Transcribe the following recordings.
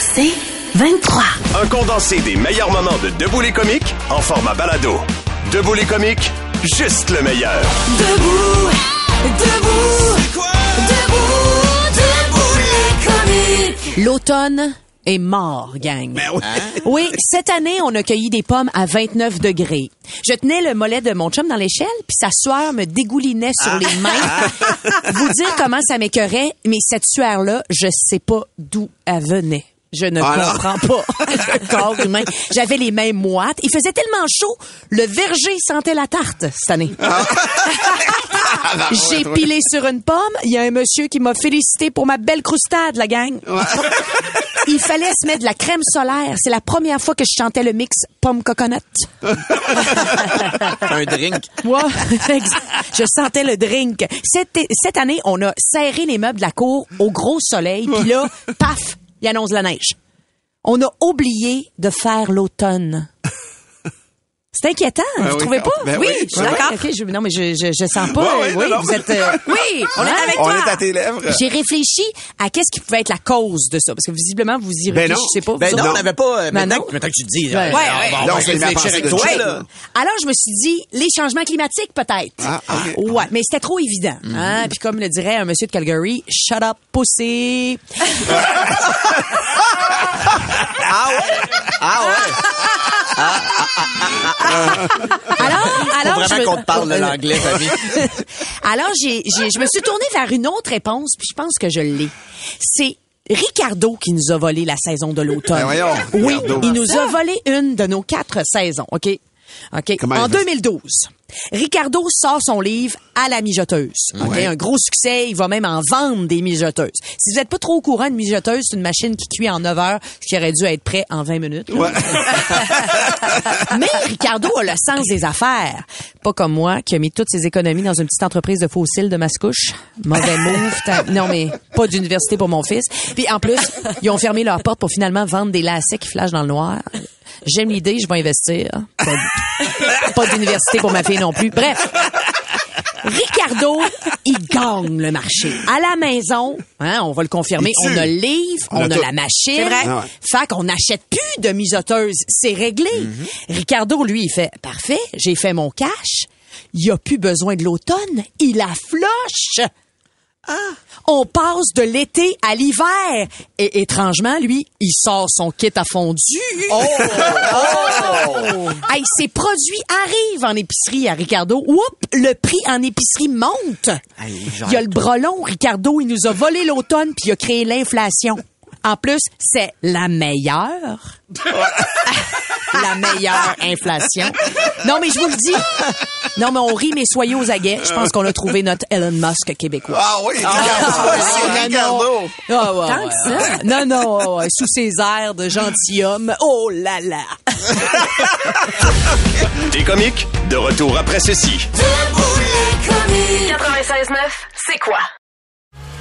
C'est 23. Un condensé des meilleurs moments de Debout les comiques en format balado. Debout les comiques, juste le meilleur. Debout, debout, debout, debout les comiques. L'automne est mort, gang. Ben oui. cette année, on a cueilli des pommes à 29 degrés. Je tenais le mollet de mon chum dans l'échelle, puis sa sueur me dégoulinait sur Ah. les mains. Vous dire comment ça m'écœurait, mais cette sueur-là, je sais pas d'où elle venait. Je ne Ah, comprends pas. Le corps humain. J'avais les mains moites. Il faisait tellement chaud, le verger sentait la tarte cette année. Ah. J'ai pilé sur une pomme. Il y a un monsieur qui m'a félicité pour ma belle croustade, la gang. Il fallait se mettre de la crème solaire. C'est la première fois que je chantais le mix pomme coconut. Un drink. Moi, je sentais le drink. Cette, cette année, on a serré les meubles de la cour au gros soleil, puis là, paf, il annonce la neige. On a oublié de faire l'automne. C'est inquiétant, vous oui. trouvez pas? Ben oui, je suis d'accord. Ok, je- non, mais je, je, je sens pas. Euh, oui, non, non. vous êtes. euh, oui, on est avec On toi. est à tes lèvres. J'ai réfléchi à qu'est-ce qui pouvait être la cause de ça, parce que visiblement vous y Ben non. réfléchissez pas. Ben vous non, autres. on n'avait pas. euh, Ben maintenant, non. que- maintenant que tu le dis, Ouais. Ouais, on va- on on réfléchir avec toi, là. Alors, je me suis dit, les changements climatiques, peut-être. Ah, ok. Ouais, mais c'était trop évident. Mhm. Hein? Puis comme le dirait un monsieur de Calgary, shut up, pussy. Ah ouais? Ah ouais? Alors, alors, je vraiment me- qu'on te parle de l'anglais, Famille. alors, j'ai, j'ai- je me suis tournée vers une autre réponse, puis je pense que je l'ai. C'est Ricardo qui nous a volé la saison de l'automne. Ben voyons, oui, Ricardo. il nous a volé une de nos quatre saisons, OK? OK? Comment en il fait? 2012, Ricardo sort son livre À la mijoteuse. OK? Ouais. Un gros succès. Il va même en vendre des mijoteuses. Si vous n'êtes pas trop au courant, une mijoteuse, c'est une machine qui cuit en 9 heures, ce qui aurait dû être prêt en 20 minutes. là. Mais Ricardo a le sens des affaires. Pas comme moi, qui a mis toutes ses économies dans une petite entreprise de fossiles de Mascouche. Mauvais move. Non, mais pas d'université pour mon fils. Puis en plus, ils ont fermé leurs portes pour finalement vendre des lacets qui flashent dans le noir. J'aime l'idée, je vais investir. Pas, pas d'université pour ma fille non plus. Bref. Ricardo, il gagne le marché. À la maison, hein, on va le confirmer, on a le livre, On on, a a la machine. C'est vrai. Ah ouais. Fait qu'on n'achète plus de misoteuses. C'est réglé. Ricardo, lui, il fait, parfait, j'ai fait mon cash. Il a plus besoin de l'automne. Il la floche. On passe de l'été à l'hiver. Et étrangement, lui, il sort son kit à fondu. Oh! Hey, ses produits arrivent en épicerie à Ricardo. Oups, le prix en épicerie monte. Il y a le brelon, Ricardo, il nous a volé l'automne puis il a créé l'inflation. En plus, c'est la meilleure. la meilleure inflation. Non, mais je vous le dis. Non, mais on rit, mais soyez aux aguets. Je pense qu'on a trouvé notre Elon Musk québécois. Ah oui. Ah, ouais, Tant que ça. Non, non, ouais, sous ses airs de gentilhomme. Oh là là. Les comiques, de retour après ceci. Debout les comiques. 96.9, c'est quoi?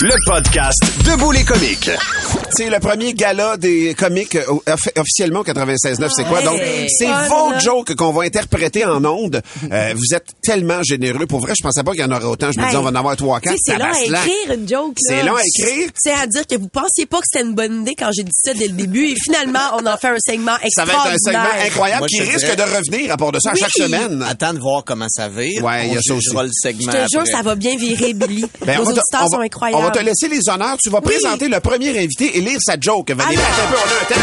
Le podcast Debout les comiques. C'est le premier gala des comiques euh, off- officiellement au 96.9. C'est quoi? Donc, c'est vos là. jokes qu'on va interpréter en ondes. Euh, vous êtes tellement généreux. Pour vrai, je pensais pas qu'il y en aurait autant. Je me disais, on va en avoir trois, quatre. c'est long à écrire une joke. là. C'est long à écrire. C'est à dire que vous pensiez pas que c'était une bonne idée quand j'ai dit ça dès le début. Et finalement, on en fait un segment Ça va être un segment extraordinaire. incroyable Moi, qui je risque dirais- de revenir à part de ça à Oui. chaque semaine. Attends de voir comment ça vire. Ouais, il y a ça aussi. le Je segment te jure, après. ça va bien virer, Billy. Ben, Nos auditeurs sont incroyables. On va te laisser les honneurs. Tu vas présenter le premier invité et lire sa joke. Valérie, un peu, on a un temps.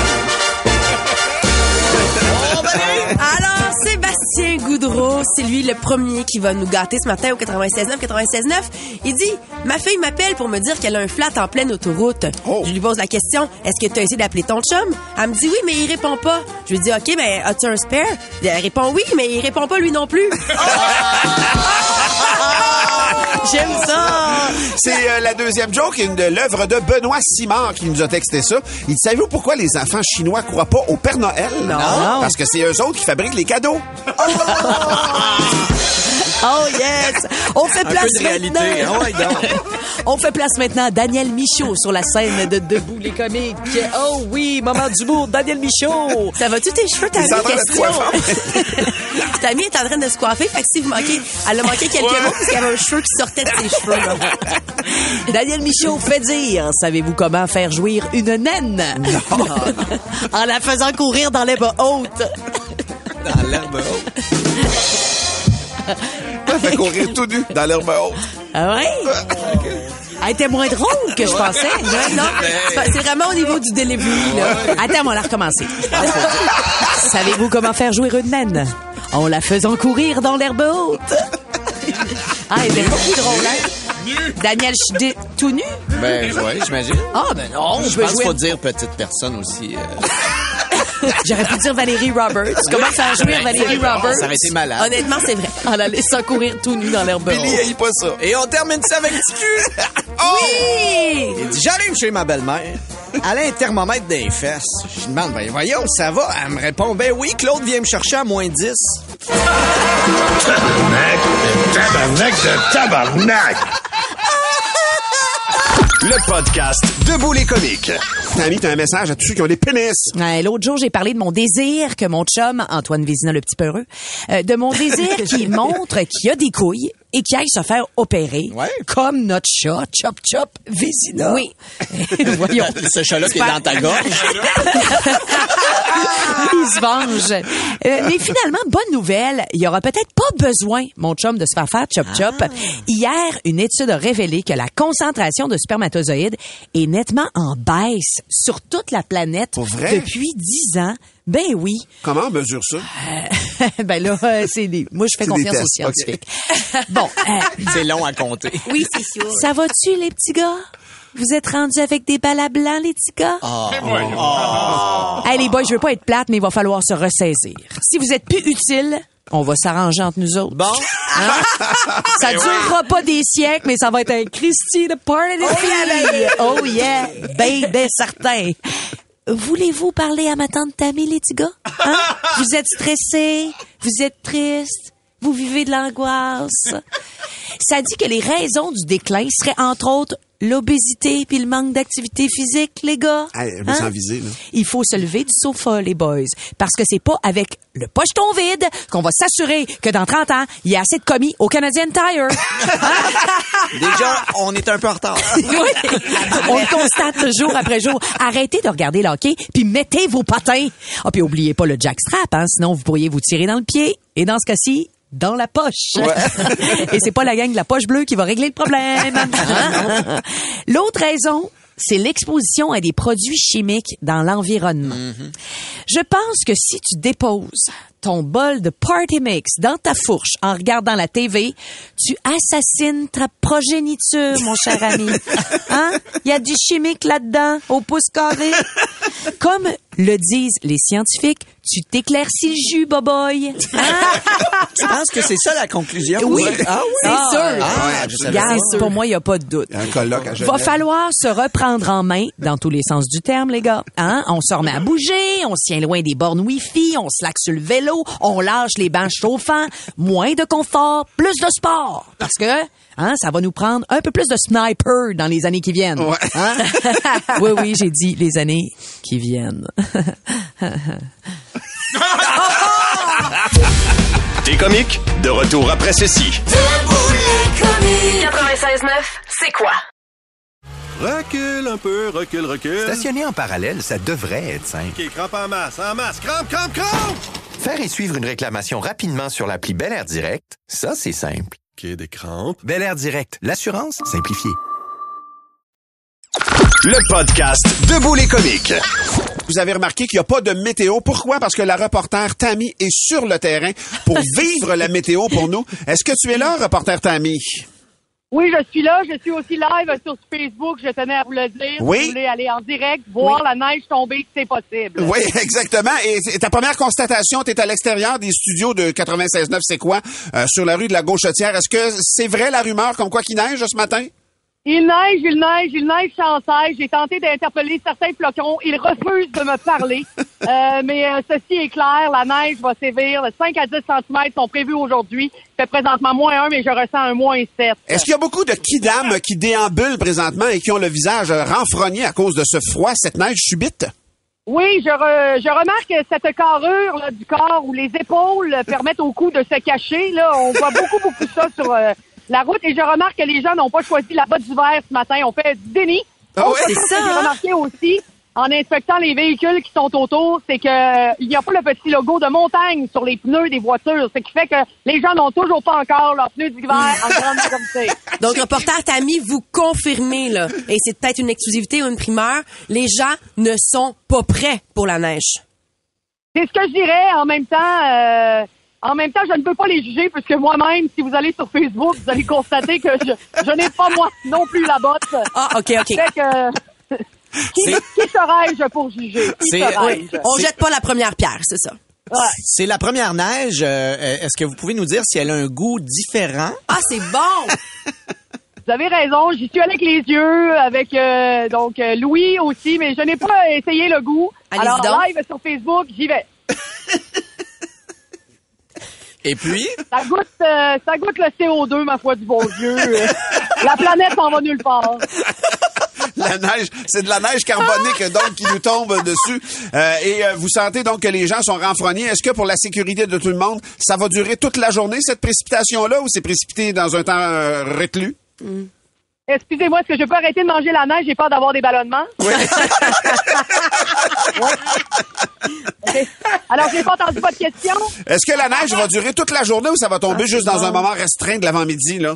Alors, Sébastien Goudreau, c'est lui le premier qui va nous gâter ce matin au 96.9, 96.9. Il dit, ma fille m'appelle pour me dire qu'elle a un flat en pleine autoroute. Je lui pose la question, est-ce que tu as essayé d'appeler ton chum? Elle me dit oui, mais il répond pas. Je lui dis, OK, mais as-tu un spare? Elle répond oui, mais il répond pas lui non plus. J'aime ça! C'est euh, la deuxième joke, une de l'œuvre de Benoît Simard qui nous a texté ça. Il dit, savez-vous pourquoi les enfants chinois croient pas au Père Noël? Non. Parce que c'est eux autres qui fabriquent les cadeaux. Oh yes! On fait place maintenant. Ah. On fait place maintenant à Daniel Michaud sur la scène de Debout les comiques. Oh oui, moment d'humour, Daniel Michaud. Ça va-tu tes cheveux, ta question? ta amie est en train de se coiffer, fait que si vous manquez, elle a manqué quelques mots parce qu'il y avait un cheveu qui sortait de ses cheveux, là. Daniel Michaud fait dire, savez-vous comment faire jouir une naine? Non. en la faisant courir dans l'herbe haute. Dans l'herbe haute. Ça fait courir tout nu dans l'herbe haute. Ah ouais? Elle était moins drôle que je pensais. Non, c'est pas- c'est vraiment au niveau du delivery, là. Attends, on va la recommencer. Savez-vous comment faire une naine? En la faisant courir dans l'herbe haute. Ah, elle était beaucoup drôle, hein? Daniel, je dé- tout nu? Ben, ouais, j'imagine. Ah, ben non, Je pense qu'il jouer. faut dire petite personne aussi. euh. J'aurais pu dire Valérie Roberts. Comment faire jouir Valérie Roberts? Ça aurait été malade. Honnêtement, c'est vrai. En la laissant courir tout nu dans l'herbe Billy, haït pas ça. Et on termine ça avec TQ. Oui! Il dit, j'arrive chez ma belle-mère. Elle a un thermomètre des fesses. Je demande, ben voyons, ça va? Elle me répond, ben oui, Claude vient me chercher à moins 10. Tabarnak de tabarnak! Le podcast Debout les comiques. T'as un message à tous ceux qui ont des pénis. Ouais, L'autre jour, j'ai parlé de mon désir que mon chum, Antoine Vézina, le petit peureux, euh, de mon désir qui montre qu'il a des couilles et qu'il aille se faire opérer, Ouais. comme notre chat, Chop Chop Vézina. Oui. Voyons. Ce chat-là qui est dans ta gorge. Il se venge. Euh, mais finalement, bonne nouvelle, il y aura peut-être pas besoin, mon chum, de se faire faire chop chop. Hier, une étude a révélé que la concentration de spermatozoïdes est nettement en baisse sur toute la planète Pour vrai? depuis 10 ans. Ben oui. Comment on mesure ça? ben là, euh, c'est des... moi je fais des confiance aux scientifiques. Bon, euh, C'est long à compter. Oui, c'est sûr. ça va-tu les petits gars? Vous êtes rendus avec des balles à blanc, les petits gars? Hey, les boys, je veux pas être plate, mais il va falloir se ressaisir. Si vous êtes plus utile, on va s'arranger entre nous autres. Bon. Ça durera pas des siècles, mais ça va être un Christy de party de filles. Oh yeah, baby, certain. Voulez-vous parler à ma tante Tammy, les gars? Hein? Vous êtes stressés? Vous êtes tristes? Vous vivez de l'angoisse? Ça dit que les raisons du déclin seraient entre autres l'obésité puis le manque d'activité physique, les gars. Hey, me Hein? là. Il faut se lever du sofa, les boys. Parce que c'est pas avec le pocheton vide qu'on va s'assurer que dans 30 ans, il y a assez de commis au Canadian Tire. Déjà, on est un peu en retard. Oui. On le constate jour après jour. Arrêtez de regarder le hockey, puis mettez vos patins. Ah, puis oubliez pas le jackstrap, hein, sinon vous pourriez vous tirer dans le pied. Et dans ce cas-ci, dans la poche. Et c'est pas la gang de la poche bleue qui va régler le problème. L'autre raison, c'est l'exposition à des produits chimiques dans l'environnement. Je pense que si tu déposes ton bol de party mix dans ta fourche en regardant la TV, tu assassines ta progéniture, mon cher ami. Hein? Il y a du chimique là-dedans, au pouce carré. Comme le disent les scientifiques, tu t'éclaircis le jus, boboy. Hein? Tu penses que c'est ça la conclusion? Oui. Ah oui? C'est Ah, sûr. Ah, pour moi, il n'y a pas de doute. Un colloque à Va falloir se reprendre en main dans tous les sens du terme, les gars. Hein? On se remet à bouger, on se tient loin des bornes Wi-Fi, on se laque sur le vélo, on lâche les bancs chauffants, moins de confort, plus de sport. Parce que hein, ça va nous prendre un peu plus de sniper dans les années qui viennent. Ouais. Hein? oui, oui, j'ai dit les années qui viennent. T'es comique? De retour après ceci. 96.9, c'est quoi? Recule un peu, recule, recule. Stationner en parallèle, ça devrait être simple. OK, crampe en masse, en masse. Crampe, crampe, crampe! Faire et suivre une réclamation rapidement sur l'appli Bel Air Direct, ça, c'est simple. OK, des crampes. Bel Air Direct, l'assurance simplifiée. Le podcast Debout les comiques. Vous avez remarqué qu'il n'y a pas de météo. Pourquoi? Parce que la reporter Tammy est sur le terrain pour vivre la météo pour nous. Est-ce que tu es là, reporter Tammy? Oui, je suis là. Je suis aussi live sur Facebook. Je tenais à vous le dire. Oui. Si vous voulez aller en direct, voir la neige tomber, c'est possible. Oui, exactement. Et ta première constatation, tu es à l'extérieur des studios de 96.9, c'est quoi? Euh, sur la rue de la Gauchetière? Est-ce que c'est vrai la rumeur comme quoi qu'il neige ce matin? Il neige, il neige, il neige sans cesse. J'ai tenté d'interpeller certains flocons. Ils refusent de me parler. Euh, mais euh, ceci est clair, la neige va sévir. 5 à 10 cm sont prévus aujourd'hui. Il fait présentement moins 1, mais je ressens un moins 7. Est-ce qu'il y a beaucoup de kidam qui déambulent présentement et qui ont le visage euh, renfrogné à cause de ce froid, cette neige subite? Oui, je, re- je remarque cette carrure là, du corps où les épaules permettent au cou de se cacher. Là, on voit beaucoup, beaucoup ça sur euh, la route. Et je remarque que les gens n'ont pas choisi la botte d'hiver ce matin. On fait du déni. Ah ouais? C'est ça, que J'ai hein? remarqué aussi en inspectant les véhicules qui sont autour, c'est que euh, il n'y a pas le petit logo de montagne sur les pneus des voitures, ce qui fait que les gens n'ont toujours pas encore leurs pneus d'hiver en grande majorité. Donc, reporter Tammy, vous confirmez, là, et c'est peut-être une exclusivité ou une primeur, les gens ne sont pas prêts pour la neige. C'est ce que je dirais. En même temps, euh, en même temps, je ne peux pas les juger puisque moi-même, si vous allez sur Facebook, vous allez constater que je, je n'ai pas moi non plus la botte. Ah, OK, OK. Fait que, qui, serais-je pour juger? Qui serais-je? On jette pas la première pierre, c'est ça. C'est la première neige. euh, Est-ce que vous pouvez nous dire si elle a un goût différent? Ah, c'est bon! Vous avez raison, j'y suis allée avec les yeux, avec euh, donc euh, Louis aussi, mais je n'ai pas essayé le goût. Alors donc. live sur Facebook, j'y vais. Et puis? Ça goûte, euh, ça goûte le CO2, ma foi du bon Dieu. La planète s'en va nulle part. La neige, c'est de la neige carbonique donc qui nous tombe dessus. Euh, et euh, vous sentez donc que les gens sont renfrognés. Est-ce que pour la sécurité de tout le monde, ça va durer toute la journée cette précipitation-là ou c'est précipité dans un temps euh, reclus? Excusez-moi, est-ce que je peux arrêter de manger la neige? J'ai peur d'avoir des ballonnements. Oui. Alors, j'ai pas entendu votre question. Est-ce que la neige va durer toute la journée ou ça va tomber juste dans un moment restreint de l'avant-midi là?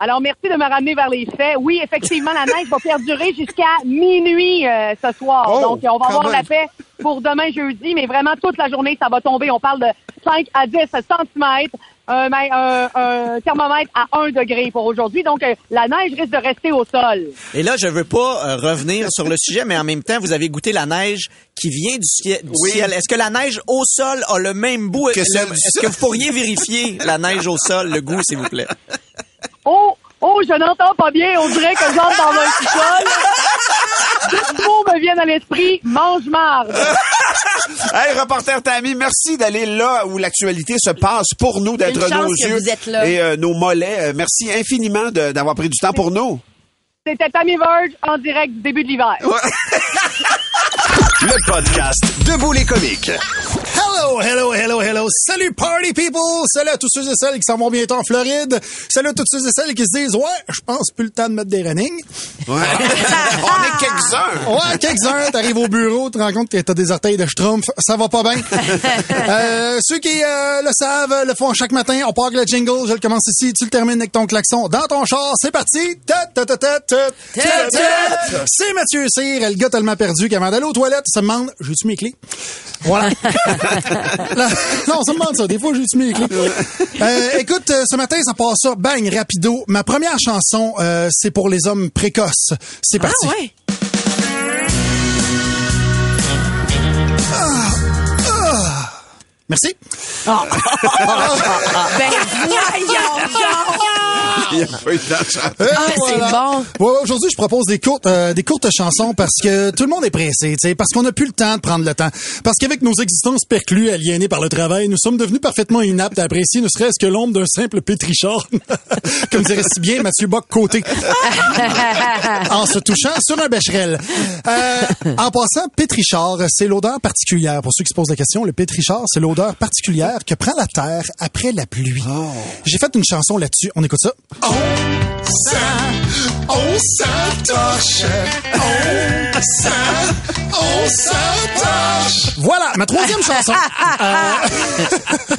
Alors, merci de me ramener vers les faits. Oui, effectivement, la neige va perdurer jusqu'à minuit euh, ce soir. Oh, Donc, on va avoir même. la paix pour demain jeudi, mais vraiment toute la journée, ça va tomber. On parle de 5 à 10 centimètres, un, ma- un- un thermomètre à 1 degré pour aujourd'hui. Donc, euh, la neige risque de rester au sol. Et là, je veux pas euh, revenir sur le sujet, mais en même temps, vous avez goûté la neige qui vient du, cie- du Oui. ciel. Est-ce que la neige au sol a le même goût? Que le- celle du Est-ce que vous pourriez vérifier la neige au sol, le goût, s'il vous plaît? Oh, oh, je n'entends pas bien. On dirait que j'entre dans un sous-sol. Deux mots me viennent à l'esprit. Mange-marde. Hey, reporter Tammy, merci d'aller là où l'actualité se passe pour nous, d'être nos que yeux vous êtes là. et euh, nos mollets. Euh, merci infiniment d'avoir pris du temps pour nous. C'était Tammy Verge en direct début de l'hiver. Le podcast Debout les comiques. Hello, hello, hello, hello. Salut party people. Salut à tous ceux et celles qui s'en vont bientôt en Floride. Salut à tous ceux et celles qui se disent, ouais, je pense plus le temps de mettre des running. Ouais. On est quelques-uns. Ouais, quelques-uns, t'arrives au bureau, tu te rends compte que t'as des orteils de schtroumpf, ça va pas bien. Euh, ceux qui euh, le savent, le font chaque matin, on part avec le jingle, je le commence ici, tu le termines avec ton klaxon dans ton char, c'est parti! C'est Mathieu Cyr, le gars tellement perdu qu'avant d'aller aux toilettes, il se demande, j'ai-tu mes clés? Voilà. Là, non, on se demande ça, des fois j'ai-tu mes clés? Euh, écoute, euh, ce matin, ça passe ça, bang, rapido. Ma première chanson, euh, c'est pour les hommes précoces. C'est parti. Ah, ouais. Merci. Ben, voyons Il a pas eu de. Et Ah, c'est bon. Ouais, aujourd'hui, je propose des courtes, euh, des courtes chansons parce que tout le monde est pressé, tu sais, parce qu'on n'a plus le temps de prendre le temps. Parce qu'avec nos existences perclues, aliénées par le travail, nous sommes devenus parfaitement inaptes à apprécier ne serait-ce que l'ombre d'un simple pétrichard. Comme dirait si bien Mathieu Bock côté. en se touchant sur un bécherel. Euh, en passant, pétrichard, c'est l'odeur particulière. Pour ceux qui se posent la question, le pétrichard, c'est l'odeur particulière que prend la terre après la pluie. J'ai fait une chanson là-dessus. On écoute ça. On s'entorche, on on s'attache. Voilà, ma troisième chanson. Euh,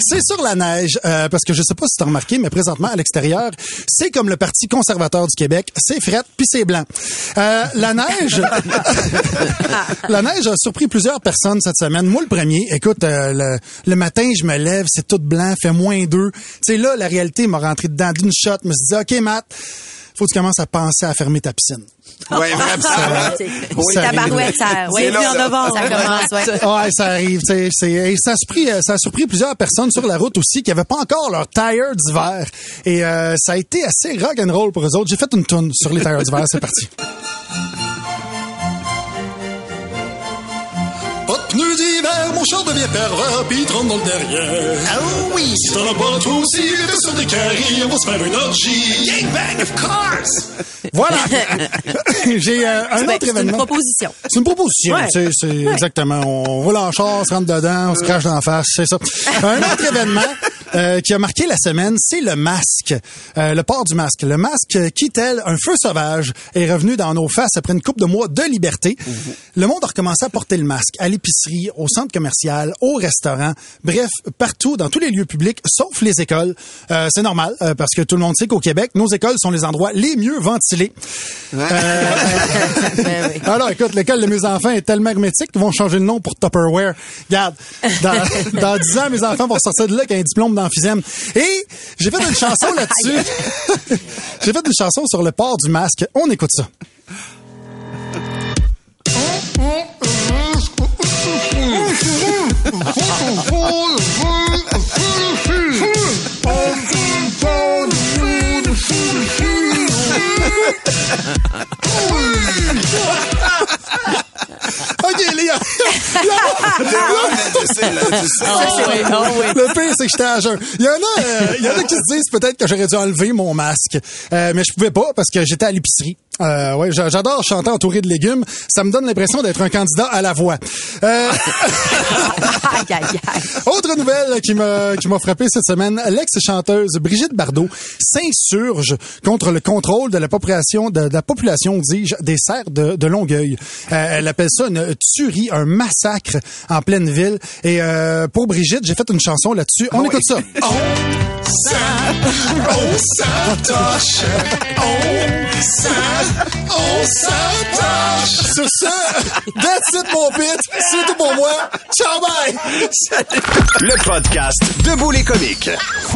c'est sur la neige, euh, parce que je sais pas si tu as remarqué, mais présentement, à l'extérieur, c'est comme le Parti conservateur du Québec. C'est fret, puis c'est blanc. Euh, la neige... la neige a surpris plusieurs personnes cette semaine. Moi, le premier, écoute, le, le matin, je me lève, c'est tout blanc, fait moins deux. Tu sais, là, la réalité m'a rentré dedans d'une shot. Je me suis dit, OK, Matt, faut que tu commences à penser à fermer ta piscine. Ouais, vraiment. Oui, tabarouette, ça, oui, C'est là, en là. novembre. Ça commence, ouais. Ouais, ça arrive. tu sais, c'est- et ça a surpris, euh, ça a surpris plusieurs personnes sur la route aussi qui avaient pas encore leur tire d'hiver. Et euh, ça a été assez rock and roll pour eux autres. J'ai fait une tune sur les tires d'hiver. C'est parti. Char devient pervers, il te rentre dans le derrière. Ah oui! Si t'en as pas toi aussi, t'es sur des carrés, on va se faire une orgie. Gangbang of cars! Voilà! J'ai euh, un autre c'est une événement. proposition. C'est une proposition, Ouais. c'est exactement. On roule en char, on se rentre dedans, on se crache dans la face, c'est ça. Un autre événement euh, qui a marqué la semaine, c'est le masque, Euh, le port du masque. Le masque qui, tel un feu sauvage, est revenu dans nos faces après une couple de mois de liberté. Le monde a recommencé à porter le masque à l'épicerie, au centre commercial, au restaurant, bref, partout, dans tous les lieux publics, sauf les écoles. Euh, c'est normal, euh, parce que tout le monde sait qu'au Québec, nos écoles sont les endroits les mieux ventilés. Euh, alors, écoute, l'école de mes enfants est tellement hermétique qu'ils vont changer de nom pour Tupperware. Regarde, dans, dans 10 ans, mes enfants vont sortir de là avec un diplôme d'emphysème. Et j'ai fait une chanson là-dessus. j'ai fait une chanson sur le port du masque. On écoute ça. Le pire, c'est que j'étais à jeun. Il y en a, euh, il y en a qui se disent peut-être que j'aurais dû enlever mon masque. Euh, mais je pouvais pas parce que j'étais à l'épicerie. Euh, ouais, j'a- j'adore chanter entouré de légumes. Ça me donne l'impression d'être un candidat à la voix. Euh, Aïe, aïe, aïe. autre nouvelle qui m'a qui m'a frappé cette semaine, l'ex-chanteuse Brigitte Bardot s'insurge contre le contrôle de la population de, de la population, dis-je, des serres de, de Longueuil. Euh, elle appelle ça une tuerie, un massacre en pleine ville. Et euh, pour Brigitte, j'ai fait une chanson là-dessus. On écoute ça. On s'attache, on s'attache, on s'attache. Sur ça, that's it mon pit. C'est tout pour moi. Ciao bye. Le podcast Debout les comiques.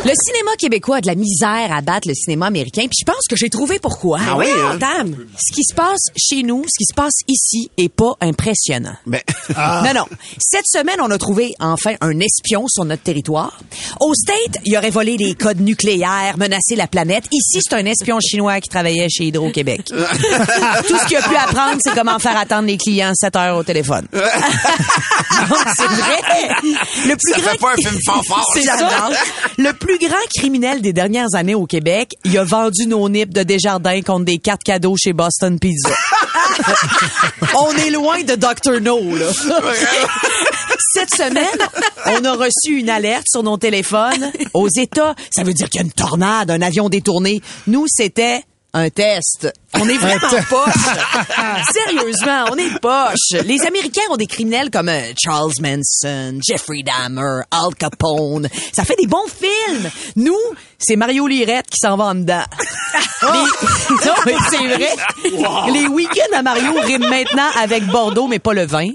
Le cinéma québécois a de la misère à battre le cinéma américain, puis je pense que j'ai trouvé pourquoi. Ah oui, hein? Dame, ce qui se passe chez nous, ce qui se passe ici, est pas impressionnant. Ben, Non, non. Cette semaine, on a trouvé enfin un espion sur notre territoire. Au State, il aurait volé des codes nucléaires, menacé la planète. Ici, c'est un espion chinois qui travaillait chez Hydro-Québec. Tout ce qu'il a pu apprendre, c'est comment faire attendre les clients 7 heures au téléphone. C'est vrai. Le plus Ça grand fait pas un film fanfare. c'est ça. Le plus grand criminel des dernières années au Québec, il a vendu nos nips de Desjardins contre des cartes cadeaux chez Boston Pizza. on est loin de Dr. No, là. Cette semaine, on a reçu une alerte sur nos téléphones. Aux États, ça veut dire qu'il y a une tornade, un avion détourné. Nous, c'était un test. On est vraiment poche. Sérieusement, on est poche. Les Américains ont des criminels comme euh, Charles Manson, Jeffrey Dahmer, Al Capone. Ça fait des bons films. Nous, c'est Mario Lirette qui s'en va en dedans. Les- Non, mais c'est vrai. Les week-ends à Mario riment maintenant avec Bordeaux, mais pas le vin.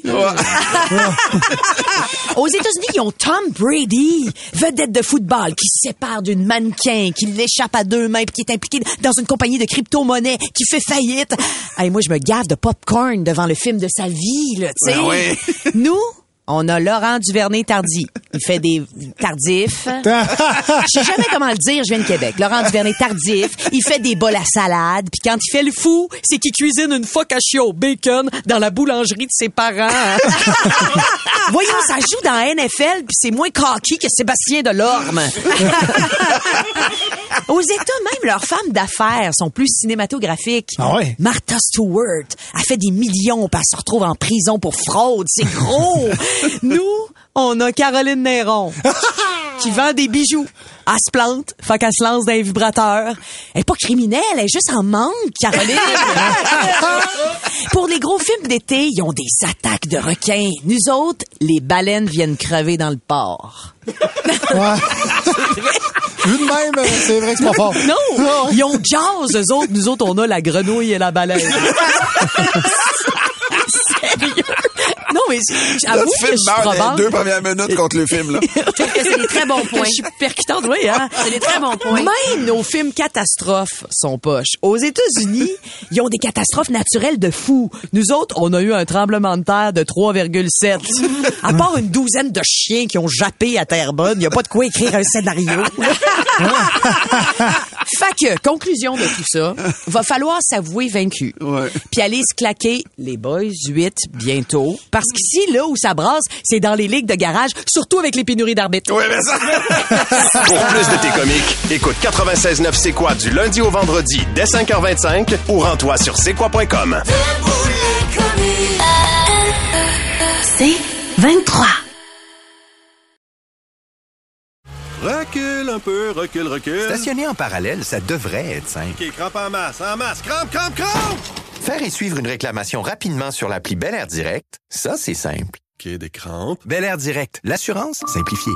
Aux États-Unis, ils ont Tom Brady, vedette de football, qui se sépare d'une mannequin, qui l'échappe à deux mains, puis qui est impliqué dans une compagnie de crypto-monnaie, qui fait faillite. Hey, moi, je me gave de popcorn devant le film de sa vie, là, tu sais. Ben ouais. Nous, on a Laurent Duvernay-Tardy. Il fait des tardifs. Je sais jamais comment le dire, je viens de Québec. Laurent Duvernay tardif, il fait des bols à salade, puis quand il fait le fou, c'est qu'il cuisine une focaccia au bacon dans la boulangerie de ses parents. Voyons, ça joue dans la NFL, puis c'est moins cocky que Sébastien Delorme. Aux États, même leurs femmes d'affaires sont plus cinématographiques. Ah ouais? Martha Stewart a fait des millions, puis elle se retrouve en prison pour fraude. C'est gros. Nous, on a Caroline Néron qui vend des bijoux. Elle se plante, fait qu'elle se lance dans les vibrateurs. Elle est pas criminelle, elle est juste en manque, Caroline. Pour les gros films d'été, ils ont des attaques de requins. Nous autres, les baleines viennent crever dans le port. Ouais. Vu de même, euh, c'est vrai que c'est pas fort. Non! Ils ont jazz, eux autres. Nous autres, on a la grenouille et la baleine. Mais j'avoue que film je suis les deux premières minutes contre le film, là. Je trouve que c'est des très bons points. Je suis percutante, oui, hein? C'est des très bons points. Même nos films catastrophes sont poches. Aux États-Unis, ils ont des catastrophes naturelles de fous. Nous autres, on a eu un tremblement de terre de 3,7. À part une douzaine de chiens qui ont jappé à Terrebonne, il n'y a pas de quoi écrire un scénario. fait que, conclusion de tout ça, va falloir s'avouer vaincu. Puis aller se claquer les boys 8 bientôt. Parce qu'ici, là où ça brasse, c'est dans les ligues de garage, surtout avec les pénuries d'arbitres. Oui, mais ça... Pour plus de tes comiques, écoute 96.9 C'est quoi du lundi au vendredi dès 5h25 ou rends-toi sur c'est quoi.com. C'est 23. Recule un peu, recule, recule. Stationner en parallèle, ça devrait être simple. OK, crampe en masse, en masse, crampe, crampe, crampe! Faire et suivre une réclamation rapidement sur l'appli Bel Air Direct, ça, c'est simple. OK, des crampes. Bel Air Direct, l'assurance simplifiée.